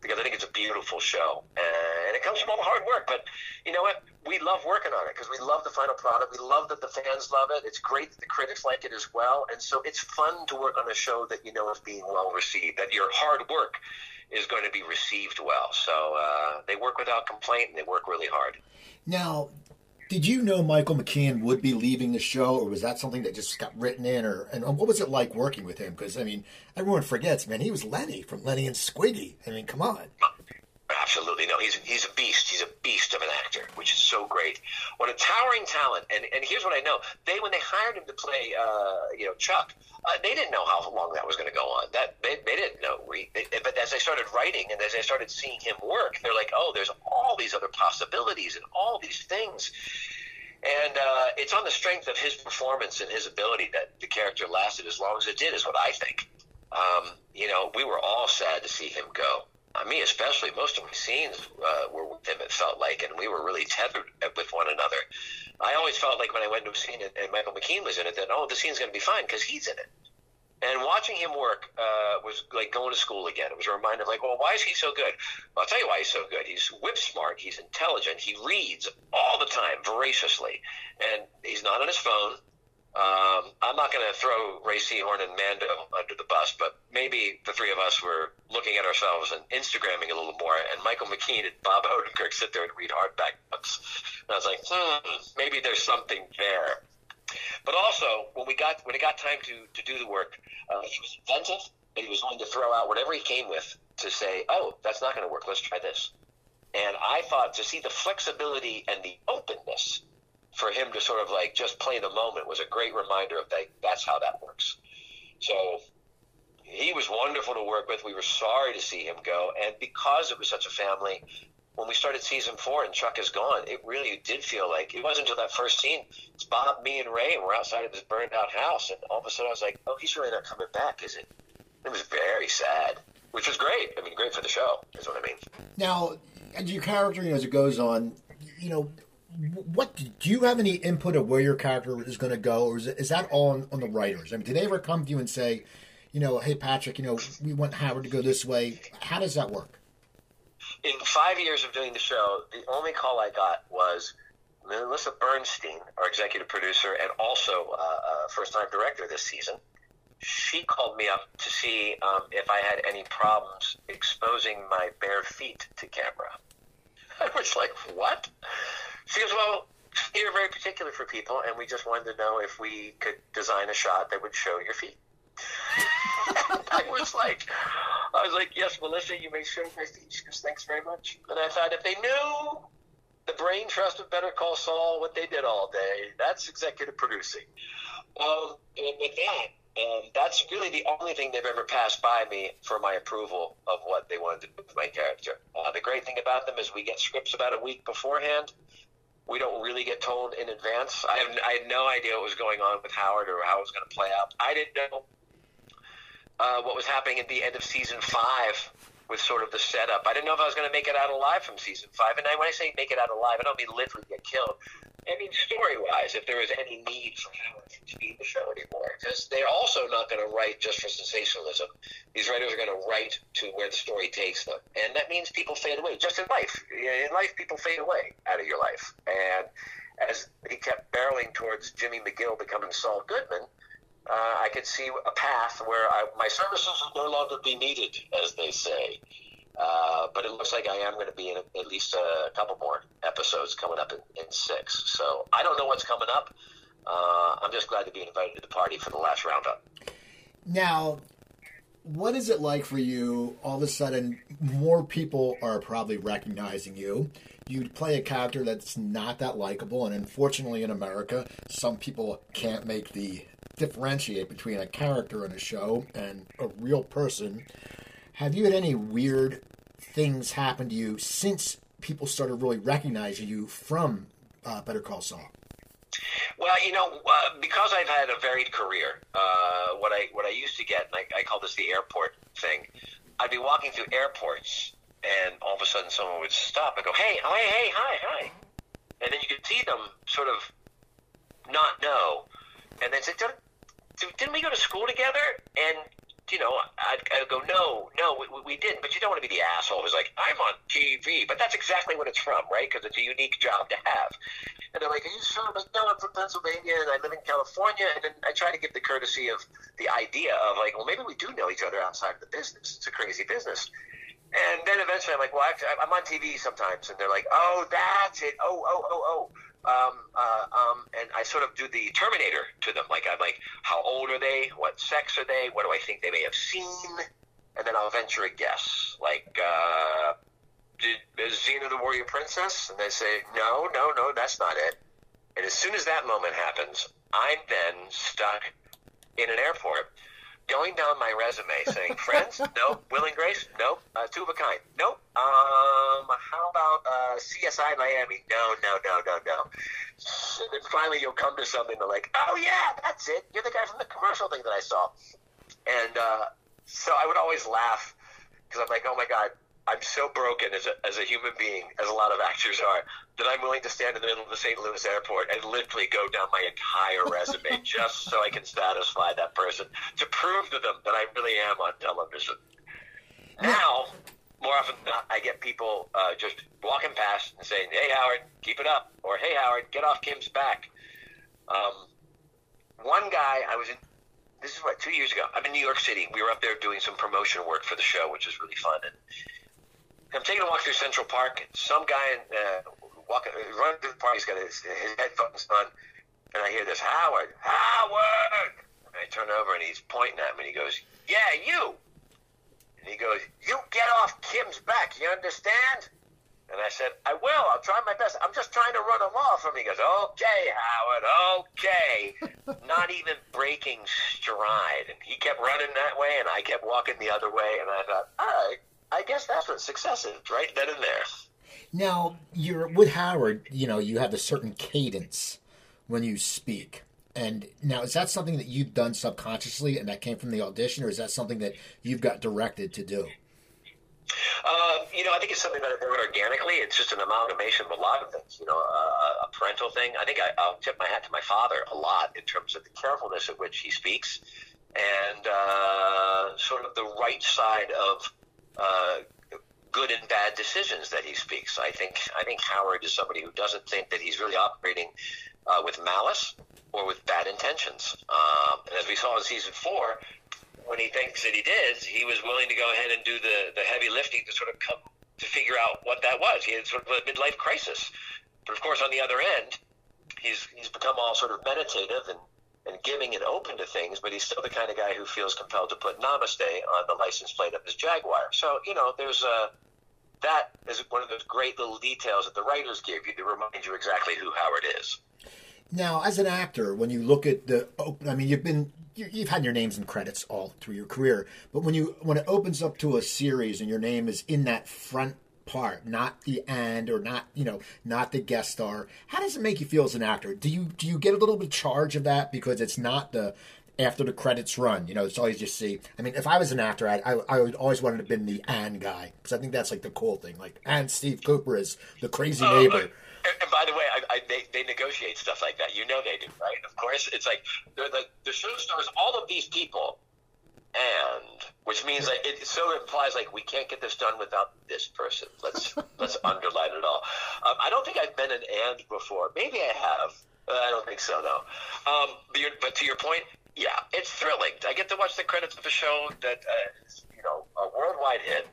because I think it's a beautiful show, and it comes from all the hard work. But you know what? We love working on it because we love the final product. We love that the fans love it. It's great that the critics like it as well, and so it's fun to work on a show that you know is being well received. That your hard work is going to be received well. So uh, they work without complaint, and they work really hard. Now, did you know Michael McKean would be leaving the show, or was that something that just got written in? Or and what was it like working with him? Because I mean, everyone forgets, man, he was Lenny from Lenny and Squiggy. I mean, come on. Absolutely no. He's he's a beast. He's a beast of an actor, which is so great. What a towering talent! And and here's what I know: they when they hired him to play, uh, you know, Chuck, uh, they didn't know how long that was going to go on. That they, they didn't know. We, they, but as I started writing and as I started seeing him work, they're like, oh, there's all these other possibilities and all these things. And uh, it's on the strength of his performance and his ability that the character lasted as long as it did, is what I think. Um, you know, we were all sad to see him go. Uh, me especially, most of my scenes uh, were with him, it felt like, and we were really tethered with one another. I always felt like when I went to a scene and, and Michael McKean was in it, that, oh, the scene's going to be fine because he's in it. And watching him work uh, was like going to school again. It was a reminder of like, well, why is he so good? Well, I'll tell you why he's so good. He's whip smart. He's intelligent. He reads all the time, voraciously, and he's not on his phone. Um, I'm not going to throw Rhea Seehorn and Mando under the bus, but maybe the three of us were looking at ourselves and Instagramming a little more. And Michael McKean and Bob Odenkirk sit there and read hardback books. And I was like, hmm, maybe there's something there. But also, when we got when it got time to, to do the work, uh, he was inventive, and he was willing to throw out whatever he came with to say, "Oh, that's not going to work. Let's try this." And I thought to see the flexibility and the openness for him to sort of like just play the moment was a great reminder of that. That's how that works. So he was wonderful to work with. We were sorry to see him go, and because it was such a family, when we started season four and Chuck is gone, it really did feel like it wasn't until that first scene. It's Bob, me, and Rhea, and we're outside of this burned out house, and all of a sudden I was like, "Oh, he's really not coming back, is it?" It was very sad, which was great. I mean, great for the show, is what I mean. Now, as your character, you know, as it goes on, you know, what do you have any input of where your character is going to go, or is, is that all on, on the writers? I mean, did they ever come to you and say, you know, hey Patrick, you know, we want Howard to go this way? How does that work? in five years of doing the show, the only call I got was Melissa Bernstein, our executive producer, and also uh, uh, first time director this season. She called me up to see um, if I had any problems exposing my bare feet to camera. I was like, what? She goes, well, you're very particular for people, and we just wanted to know if we could design a shot that would show your feet. I was like, I was like, yes, Melissa, you may show my features. Thanks very much. And I thought if they knew the brain trust of Better Call Saul, what they did all day, that's executive producing. Um, and with that, um, that's really the only thing they've ever passed by me for my approval of what they wanted to do with my character. Uh, the great thing about them is we get scripts about a week beforehand. We don't really get told in advance. I, have, I had no idea what was going on with Howard or how it was going to play out. I didn't know uh, what was happening at the end of season five with sort of the setup. I didn't know if I was going to make it out alive from season five. And I, when I say make it out alive, I don't mean literally get killed. I mean story wise, if there was any need for Howard to be the show anymore, because they're also not going to write just for sensationalism. These writers are going to write to where the story takes them, and that means people fade away. Just in life, in life, people fade away out of your life. And as he kept barreling towards Jimmy McGill becoming Saul Goodman, uh, I could see a path where I, my services will no longer be needed, as they say. Uh, but it looks like I am going to be in at least a couple more episodes coming up in, in six. So I don't know what's coming up. Uh, I'm just glad to be invited to the party for the last roundup. Now, what is it like for you? All of a sudden, more people are probably recognizing you. You play a character that's not that likable, and unfortunately, in America, some people can't make the differentiate between a character in a show and a real person. Have you had any weird things happen to you since people started really recognizing you from uh, Better Call Saul? Well, you know, uh, because I've had a varied career, uh, what I what I used to get, and I, I call this the airport thing. I'd be walking through airports, and all of a sudden, someone would stop and go, "Hey, hey, hey, hi, hi," and then you could see them sort of not know, and then say, "Didn't we go to school together?" And you know, I'd, I'd go, no, no, we, we didn't. But you don't want to be the asshole who's like, I'm on TV. But that's exactly what it's from, right? Because it's a unique job to have. And they're like, are you sure? Like, no, I'm from Pennsylvania and I live in California. And then I try to give the courtesy of the idea of like, well, maybe we do know each other outside of the business. It's a crazy business. And then eventually I'm like, well, actually, I'm on TV sometimes. And they're like, oh, that's it. Oh, oh, oh, oh um, uh, um, and I sort of do the Terminator to them. Like I'm like, how old are they? What sex are they? What do I think they may have seen? And then I'll venture a guess, like, uh, did, Xena the Warrior Princess? And they say, no, no, no, that's not it. And as soon as that moment happens, I'm then stuck in an airport going down my resume saying, Friends? nope. Will and Grace? Nope. Uh, two of a kind? Nope. Um, how about uh, CSI Miami? No, no, no, no, no. And then finally you'll come to something to like, oh yeah, that's it. You're the guy from the commercial thing that I saw. And uh, so I would always laugh because I'm like, oh my God, I'm so broken as a, as a human being, as a lot of actors are, that I'm willing to stand in the middle of the St. Louis airport and literally go down my entire resume just so I can satisfy that person to prove to them that I really am on television. Now, more often than not, I get people uh, just walking past and saying, "Hey, Howard, keep it up," or "Hey, Howard, get off Kim's back." Um, one guy, I was in. This is what two years ago. I'm in New York City. We were up there doing some promotion work for the show, which was really fun. And I'm taking a walk through Central Park. Some guy uh, walking, running through the park. He's got his, his headphones on, and I hear this Howard, Howard. And I turn over and he's pointing at me. and He goes, "Yeah, you." And he goes, "You get off Kim's back. You understand?" And I said, "I will. I'll try my best. I'm just trying to run him off." And he goes, "Okay, Howard. Okay." Not even breaking stride, and he kept running that way, and I kept walking the other way. And I thought, all right. I guess that's what success is, right then and there. Now, you're with Howard, you know, you have a certain cadence when you speak. And now, is that something that you've done subconsciously and that came from the audition, or is that something that you've got directed to do? Uh, you know, I think it's something that I do organically. It's just an amalgamation of a lot of things. You know, uh, a parental thing. I think I, will tip my hat to my father a lot in terms of the carefulness at which he speaks and uh, sort of the right side of uh, good and bad decisions that he speaks. I think I think Howard is somebody who doesn't think that he's really operating uh, with malice or with bad intentions. Um, and as we saw in season four, when he thinks that he did, he was willing to go ahead and do the, the heavy lifting to sort of come to figure out what that was. He had sort of a midlife crisis. But of course, on the other end, he's he's become all sort of meditative and and giving and open to things, but he's still the kind of guy who feels compelled to put Namaste on the license plate of his Jaguar. So, you know, there's a. That is one of those great little details that the writers give you to remind you exactly who Howard is. Now, as an actor, when you look at the, I mean, you've been, you've had your names and credits all through your career, but when you, when it opens up to a series and your name is in that front part, not the end, or not you know not the guest star. How does it make you feel as an actor? Do you do you get a little bit of charge of that because it's not the after the credits run? You know, it's always just see. I mean, if I was an actor, I I, I would always wanted to have been the and guy because I think that's like the cool thing. Like and Steve Cooper is the crazy oh, neighbor. and by the way, I, I, they, they negotiate stuff like that. You know they do, right? Of course, it's like they're the, the show stars. All of these people and, which means that it so implies like we can't get this done without this person. Let's let's underline it all. Um, I don't think I've been an and before. Maybe I have. Uh, I don't think so though. Um, but, but, to your point, yeah, it's thrilling. I get to watch the credits of a show that uh, is, you know a worldwide hit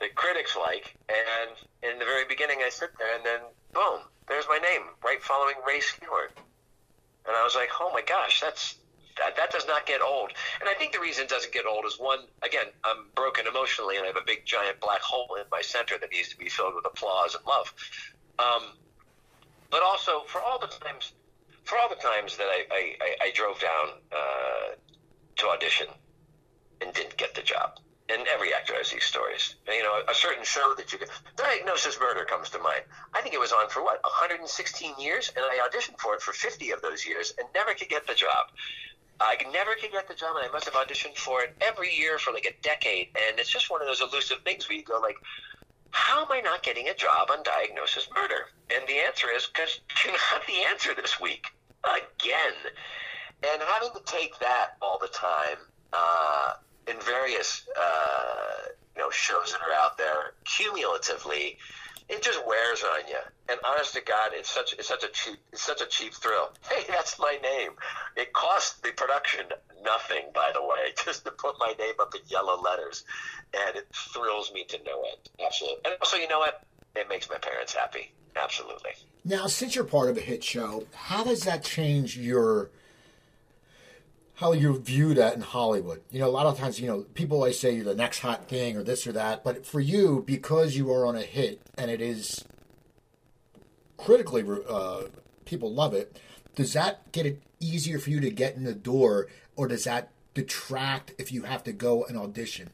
that critics like, and in the very beginning I sit there and then boom, there's my name right following Ray Stewart, and I was like, oh my gosh, that's that, that does not get old. And I think the reason it doesn't get old is one, again, I'm broken emotionally and I have a big giant black hole in my center that needs to be filled with applause and love. Um, but also for all the times, for all the times that I, I, I, drove down uh, to audition and didn't get the job. And every actor has these stories. You know, a certain show that you get, Diagnosis Murder comes to mind. I think it was on for what, 116 years? And I auditioned for it for 50 of those years and never could get the job. I never could get the job, and I must have auditioned for it every year for like a decade. And it's just one of those elusive things where you go like, how am I not getting a job on Diagnosis Murder? And the answer is because you're not the answer this week again. And having to take that all the time uh, in various uh, you know shows that are out there cumulatively it just wears on you. And honest to God, it's such it's such a cheap it's such a cheap thrill. Hey, that's my name. It cost the production nothing, by the way, just to put my name up in yellow letters, and it thrills me to no end. Absolutely. And also, you know what? It makes my parents happy. Absolutely. Now, since you're part of a hit show, how does that change your how you view that in Hollywood. You know, a lot of times, you know, people always say you're the next hot thing or this or that, but for you, because you are on a hit and it is critically, uh, people love it. Does that get it easier for you to get in the door, or does that detract if you have to go and audition?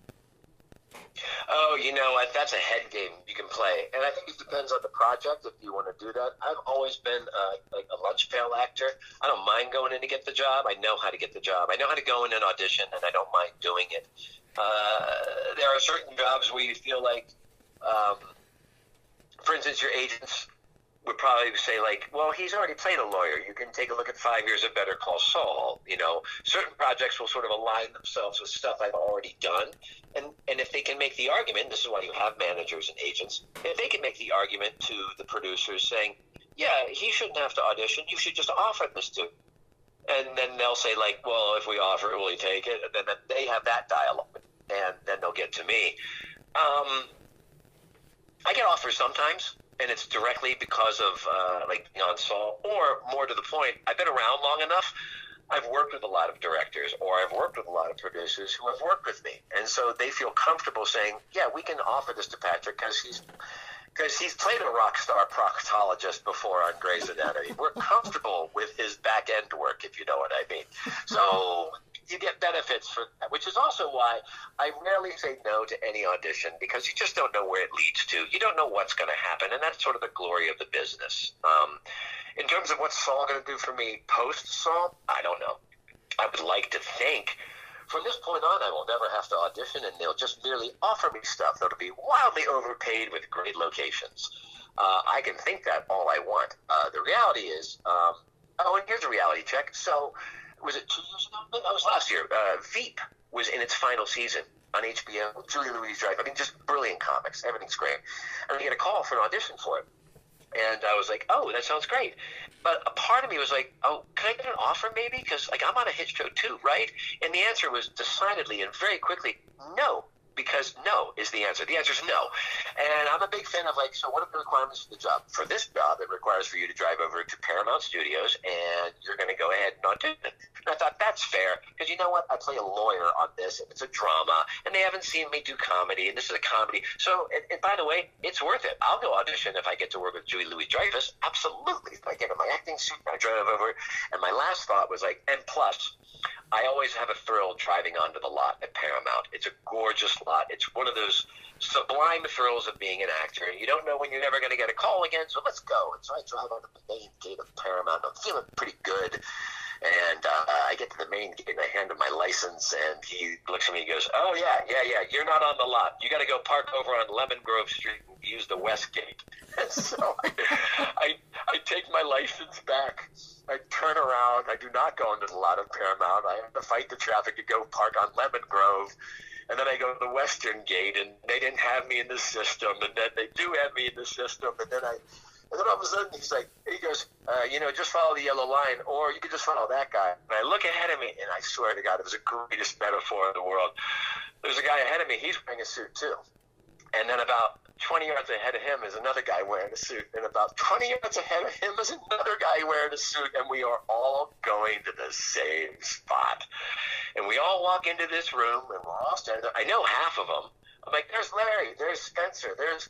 Oh, you know what? That's a head game you can play, and I think it depends on the project if you want to do that. I've always been uh, like a lunch pail actor. I don't mind going in to get the job. I know how to get the job. I know how to go in and audition, and I don't mind doing it. Uh, there are certain jobs where you feel like, um, for instance, your agents would probably say like, well, he's already played a lawyer. You can take a look at five years of Better Call Saul. You know, certain projects will sort of align themselves with stuff I've already done, and and if they can make the argument, this is why you have managers and agents. If they can make the argument to the producers saying, yeah, he shouldn't have to audition. You should just offer this to. Him. And then they'll say like, well, if we offer it, will he take it? And then, they have that dialogue, and then they'll get to me. Um, I get offers sometimes and it's directly because of uh, like being on Saul, or more to the point, I've been around long enough. I've worked with a lot of directors, or I've worked with a lot of producers who have worked with me, and so they feel comfortable saying, "Yeah, we can offer this to Patrick because he's because he's played a rock star proctologist before on Grey's Anatomy. We're comfortable with his back end work, if you know what I mean. So you get benefits for that, which is also why I rarely say no to any audition because you just don't know where it leads to. You don't know what's going to happen, and that's sort of the glory of the business. Um, in terms of what's Saul going to do for me post Saul, I don't know. I would like to think from this point on, I will never have to audition, and they'll just merely offer me stuff that'll be wildly overpaid with great locations. Uh, I can think that all I want. Uh, the reality is, um, oh, and here's a reality check. So, was it two years ago? That was last year. Uh, Veep was in its final season on HBO. Julia Louis-Dreyfus. I mean, just brilliant comics. Everything's great. And I get a call for an audition for it. And I was like, oh, that sounds great. But a part of me was like, oh, can I get an offer maybe? Because like I'm on a hit show too, right? And the answer was decidedly and very quickly, no because no is the answer. The answer is no. And I'm a big fan of like, so what are the requirements for the job? For this job, it requires for you to drive over to Paramount Studios and you're going to go ahead and audition. And I thought that's fair because you know what? I play a lawyer on this and it's a drama and they haven't seen me do comedy and this is a comedy. So, and, and by the way, it's worth it. I'll go audition if I get to work with Julia Louis-Dreyfus. Absolutely. If I get in my acting suit I drive over. And my last thought was like, and plus, I always have a thrill driving onto the lot at Paramount. It's a gorgeous lot. It's one of those sublime thrills of being an actor. You don't know when you're never going to get a call again, so let's go. And so I drive onto the main gate of Paramount. I'm feeling pretty good. And uh, I get to the main gate and I hand him my license, and he looks at me and goes, "Oh yeah, yeah, yeah. You're not on the lot. You got to go park over on Lemon Grove Street and use the West Gate." And so I, I, I take my license back. I turn around. I do not go into the lot of Paramount. I have to fight the traffic to go park on Lemon Grove. And then I go to the Western Gate, and they didn't have me in the system. And then they do have me in the system. And then I, and then all of a sudden he's like, he goes, uh, you know, just follow the yellow line, or you could just follow that guy. And I look ahead of me, and I swear to God, it was the greatest metaphor in the world. There's a guy ahead of me. He's wearing a suit too. And then about 20 yards ahead of him is another guy wearing a suit, and about 20 yards ahead of him is another guy wearing a suit, and we are all going to the same spot. And we all walk into this room, and we're all standing there. I know half of them. I'm like, there's Larry, there's Spencer, there's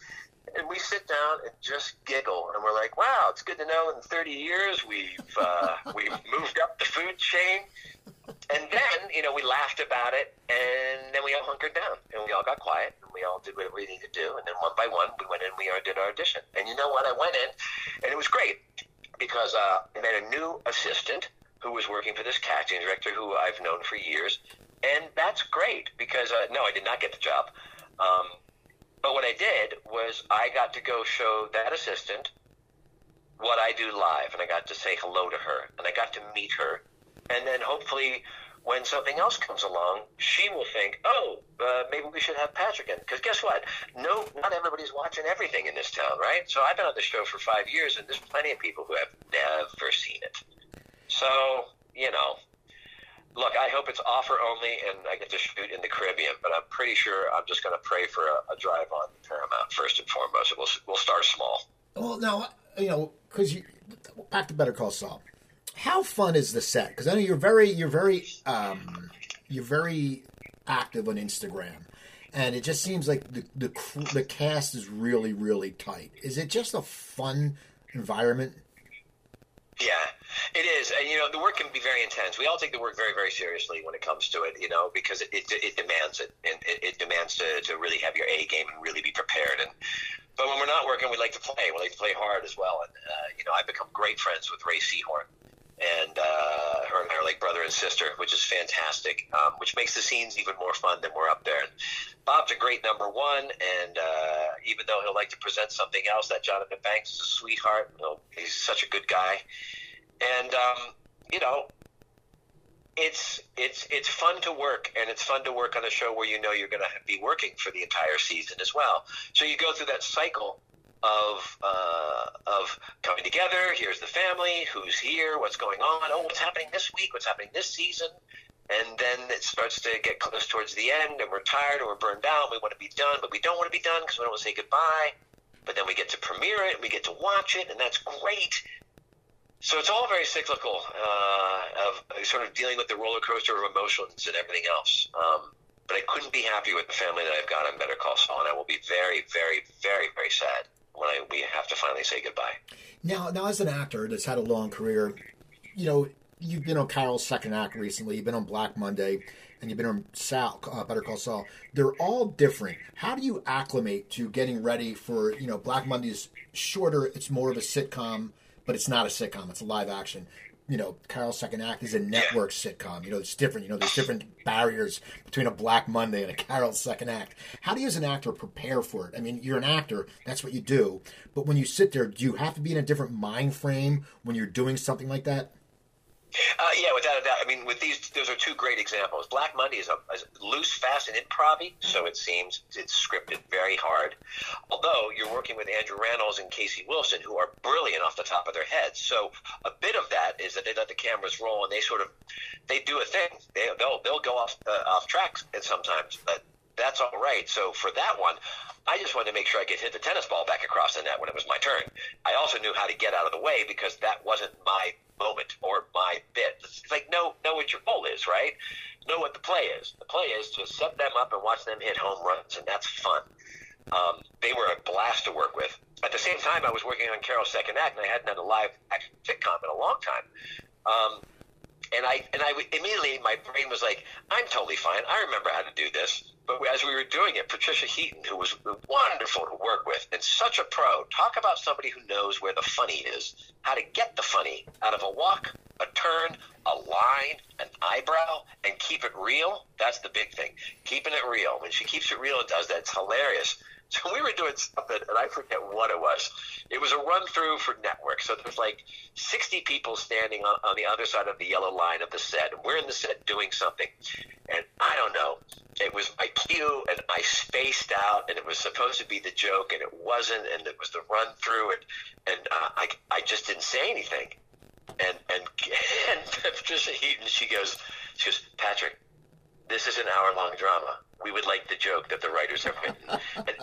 and we sit down and just giggle, and we're like, "Wow, it's good to know in 30 years we've uh, we've moved up the food chain." And then, you know, we laughed about it, and then we all hunkered down, and we all got quiet, and we all did what we needed to do, and then one by one, we went in, we did our audition. And you know what? I went in, and it was great because uh, I met a new assistant who was working for this casting director who I've known for years, and that's great because uh, no, I did not get the job. Um, but what I did was I got to go show that assistant what I do live, and I got to say hello to her, and I got to meet her, and then hopefully when something else comes along, she will think, oh, uh, maybe we should have Patrick in. Because guess what? No, not everybody's watching everything in this town, right? So I've been on the show for five years, and there's plenty of people who have never seen it. So, you know, look, I hope it's offer only and I get to shoot in the Caribbean, but I'm pretty sure I'm just going to pray for a, a, drive on Paramount first and foremost. We'll, we'll start small. Well, now, you know, because you back to Better Call Saul. How fun is the set? Because I know you're very, you're very, um, you're very active on Instagram, and it just seems like the the the cast is really, really tight. Is it just a fun environment? Yeah, it is. And, you know, the work can be very intense. We all take the work very, very seriously when it comes to it, you know, because it, it, it demands it. And it, it demands to, to really have your A game and really be prepared. And But when we're not working, we like to play. We like to play hard as well. And, uh, you know, I've become great friends with Rhea Seehorn. And uh, her and are like brother and sister, which is fantastic, um, which makes the scenes even more fun than we're up there. And Bob's a great number one, and uh, even though he'll like to present something else, that Jonathan Banks is a sweetheart. He's such a good guy and um, you know, it's it's it's fun to work, and it's fun to work on a show where you know you're going to be working for the entire season as well. So you go through that cycle of uh, of coming together. Here's the family. Who's here? What's going on? Oh, what's happening this week? What's happening this season? And then it starts to get close towards the end, and we're tired, or we're burned out. We want to be done, but we don't want to be done because we don't want to say goodbye. But then we get to premiere it, and we get to watch it, and that's great. So it's all very cyclical uh, of sort of dealing with the roller coaster of emotions and everything else. Um, but I couldn't be happy with the family that I've got on Better Call Saul, and I will be very, very, very, very sad when I, we have to finally say goodbye. Now, now as an actor that's had a long career, you know, you've been on Carol's second act recently. You've been on Black Monday, and you've been on Sal, uh, Better Call Saul. They're all different. How do you acclimate to getting ready for you know Black Monday is shorter. It's more of a sitcom but it's not a sitcom. It's a live action. You know, Carol's Second Act is a network sitcom. You know, it's different. You know, there's different barriers between a Black Monday and a Carol's Second Act. How do you, as an actor, prepare for it? I mean, you're an actor. That's what you do. But when you sit there, do you have to be in a different mind frame when you're doing something like that? Uh, yeah, without a doubt. I mean, with these, those are two great examples. Black Monday is a, a loose, fast, and improv so it seems it's scripted very hard. Although you're working with Andrew Rannells and Casey Wilson, who are brilliant off the top of their heads. So a bit of that is that they let the cameras roll and they sort of they do a thing. They, they'll they'll go off uh, off track sometimes, but that's all right. So for that one, I just wanted to make sure I could hit the tennis ball back across the net when it was my turn. I also knew how to get out of the way because that wasn't my moment or my bit. It's like know know what your goal is, right? Know what the play is. The play is to set them up and watch them hit home runs, and that's fun. Um, they were a blast to work with. At the same time, I was working on Carol's second act, and I hadn't done a live action sitcom in a long time. Um, and I and I immediately my brain was like, I'm totally fine. I remember how to do this. But as we were doing it, Patricia Heaton, who was wonderful to work with and such a pro, talk about somebody who knows where the funny is, how to get the funny out of a walk, a turn, a line, an eyebrow, and keep it real. That's the big thing. Keeping it real. When she keeps it real and does that, it's hilarious. So we were doing something, and I forget what it was. It was a run through for network. So there's like 60 people standing on, on the other side of the yellow line of the set. And we're in the set doing something. And I don't know. It was my cue, and I spaced out, and it was supposed to be the joke, and it wasn't, and it was the run through, and and uh, I I just didn't say anything. And and and Patricia Heaton, she goes, she goes, Patrick, this is an hour long drama we would like the joke that the writers have written. and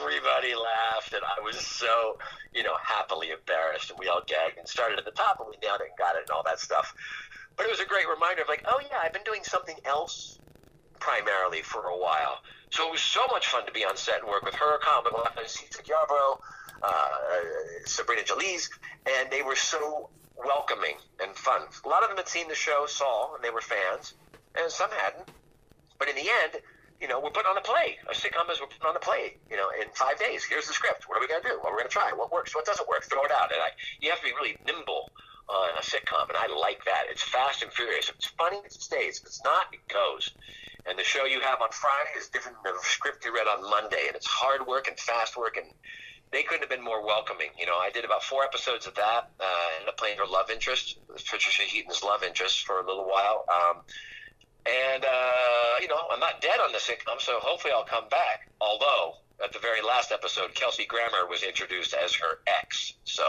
everybody laughed, and I was so, you know, happily embarrassed. And we all gagged and started at the top, and we nailed it and got it and all that stuff. But it was a great reminder of like, oh yeah, I've been doing something else primarily for a while. So it was so much fun to be on set and work with her, MacLachlan, Cedric Yarbrough, uh, Sabrina Jalees, and they were so welcoming and fun. A lot of them had seen the show, Saul, and they were fans, and some hadn't. But in the end, you know, we're putting on a play. A sitcom is we're putting on a play. You know, in five days. Here's the script. What are we gonna do? What we're gonna try? What works? What doesn't work? Throw it out. And I, you have to be really nimble on a sitcom, and I like that. It's fast and furious. If it's funny, it stays. If it's not, it goes. And the show you have on Friday is different than the script you read on Monday, and it's hard work and fast work, and they couldn't have been more welcoming. You know, I did about four episodes of that. Uh, ended up playing her love interest, Patricia Heaton's love interest, for a little while. Um, and uh, you know, I'm not dead on the sitcom, so hopefully I'll come back. Although at the very last episode, Kelsey Grammer was introduced as her ex, so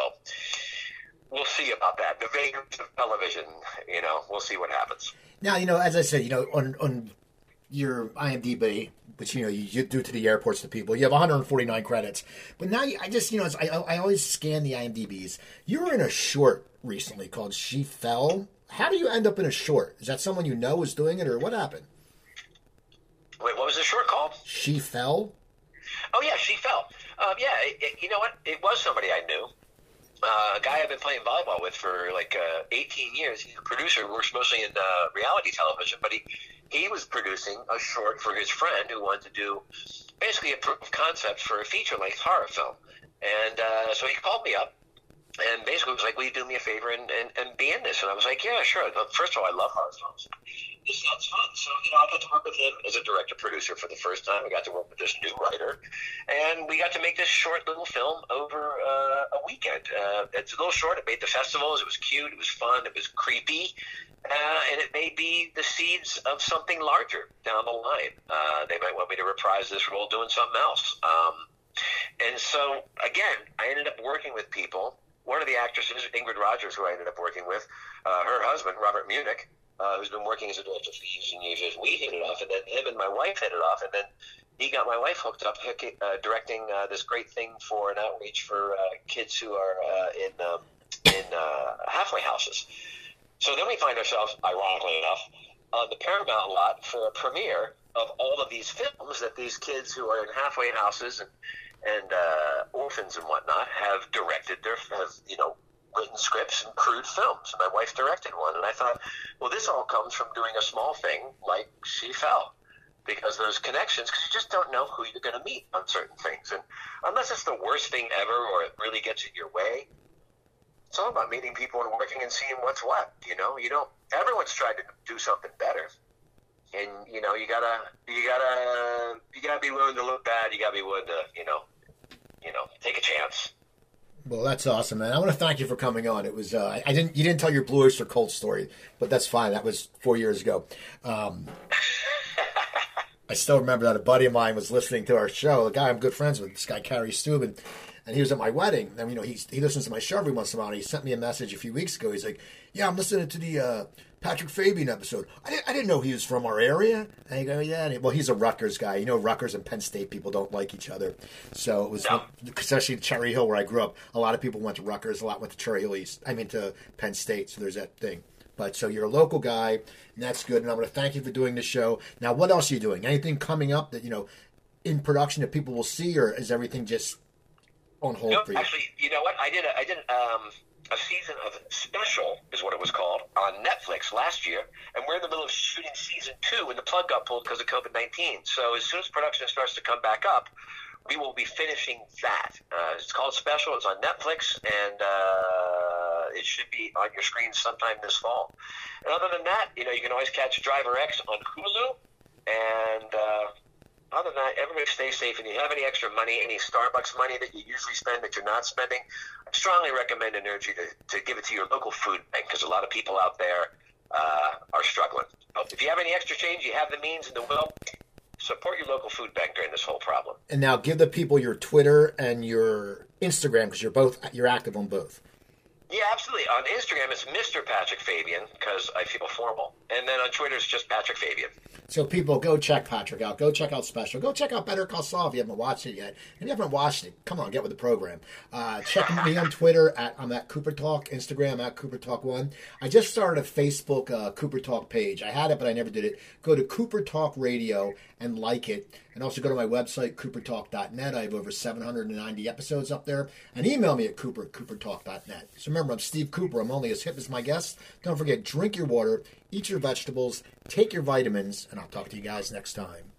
we'll see about that. The vagaries of television, you know, we'll see what happens. Now, you know, as I said, you know, on on your IMDb, which you know you, you do to the airports to people, you have 149 credits. But now you, I just, you know, I I always scan the IMDb's. You were in a short recently called "She Fell." How do you end up in a short? Is that someone you know is doing it, or what happened? Wait, what was the short called? She fell. Oh yeah, she fell. Um, yeah, it, it, you know what? It was somebody I knew. Uh, a guy I've been playing volleyball with for like uh, 18 years. He's a producer, works mostly in uh, reality television, but he he was producing a short for his friend who wanted to do basically a proof of concept for a feature length horror film. And uh, so he called me up and basically was like, "Will you do me a favor and, and, and be in this?" And I was like, "Yeah, sure." First of all, I love horror films. This sounds fun. So you know, I got to work with him as a director producer for the first time. I got to work with this new writer, and we got to make this short little film over uh, a weekend. Uh, it's a little short. It made the festivals. It was cute. It was fun. It was creepy. Uh, and it may be the seeds of something larger down the line. Uh, they might want me to reprise this role doing something else. Um, and so, again, I ended up working with people one of the actresses, Ingrid Rogers, who I ended up working with, uh, her husband, Robert Munich, uh, who's been working as a director for years and years, we hit it off, and then him and my wife hit it off, and then he got my wife hooked up, uh, directing uh, this great thing for an outreach for uh, kids who are uh, in um, in halfway houses. So then we find ourselves, ironically enough, on the Paramount lot for a premiere of all of these films that these kids who are in halfway houses and and uh, orphans and whatnot have directed their have you know written scripts and crewed films. My wife directed one, and I thought, well, this all comes from doing a small thing like She Fell. Because those connections, because you just don't know who you're going to meet on certain things. And unless it's the worst thing ever or it really gets in your way, it's all about meeting people and working and seeing what's what. You know, you don't, everyone's tried to do something better and you know you gotta you gotta you gotta be willing to look bad. You gotta be willing to you know you know, take a chance. Well, that's awesome, man. I want to thank you for coming on. It was uh, I didn't you didn't tell your Blue Oyster Cult story, but that's fine. That was four years ago. Um, I still remember that a buddy of mine was listening to our show. A guy I'm good friends with, this guy Carrie Steuben, and he was at my wedding. And you know, he he listens to my show every once in a while. And he sent me a message a few weeks ago. He's like, "Yeah, I'm listening to the uh, Patrick Fabian episode. I didn't, I didn't know he was from our area. And I go, yeah. well, he's a Rutgers guy. You know, Rutgers and Penn State people don't like each other. So it was, no. especially Cherry Hill where I grew up. A lot of people went to Rutgers. A lot went to Cherry Hill East. I mean, to Penn State. So there's that thing. But so you're a local guy, and that's good. And I want to thank you for doing the show. Now, what else are you doing? Anything coming up that you know in production that people will see, or is everything just on hold no, for you? Actually, you know what? I did. A, I did. Um, a season of Special, is what it was called, on Netflix last year, and we're in the middle of shooting season two, and the plug got pulled because of COVID 19. So as soon as production starts to come back up, we will be finishing that. Uh, it's called Special. It's on Netflix, and uh, it should be on your screen sometime this fall. And other than that, you know, you can always catch Driver X on Hulu, and uh, other than that, everybody stay safe. And you have any extra money, any Starbucks money that you usually spend that you're not spending, I strongly recommend Energy to, to give it to your local food bank because a lot of people out there uh, are struggling. If you have any extra change, you have the means and the will, support your local food bank during this whole problem. And now give the people your Twitter and your Instagram because you're both you're active on both. Yeah, absolutely. On Instagram, it's Mr. Patrick Fabian because I feel formal, and then on Twitter, it's just Patrick Fabian. So people, go check Patrick out. Go check out Special. Go check out Better Call Saul if you haven't watched it yet. If you haven't watched it, come on, get with the program. Uh, check me on Twitter at I'm at Cooper Talk, Instagram at Cooper Talk One. I just started a Facebook uh, Cooper Talk page. I had it, but I never did it. Go to Cooper Talk Radio and like it. And also go to my website, coopertalk.net. I have over 790 episodes up there. And email me at cooper at coopertalk.net. So remember, I'm Steve Cooper. I'm only as hip as my guests. Don't forget, drink your water, eat your vegetables, take your vitamins, and I'll talk to you guys next time.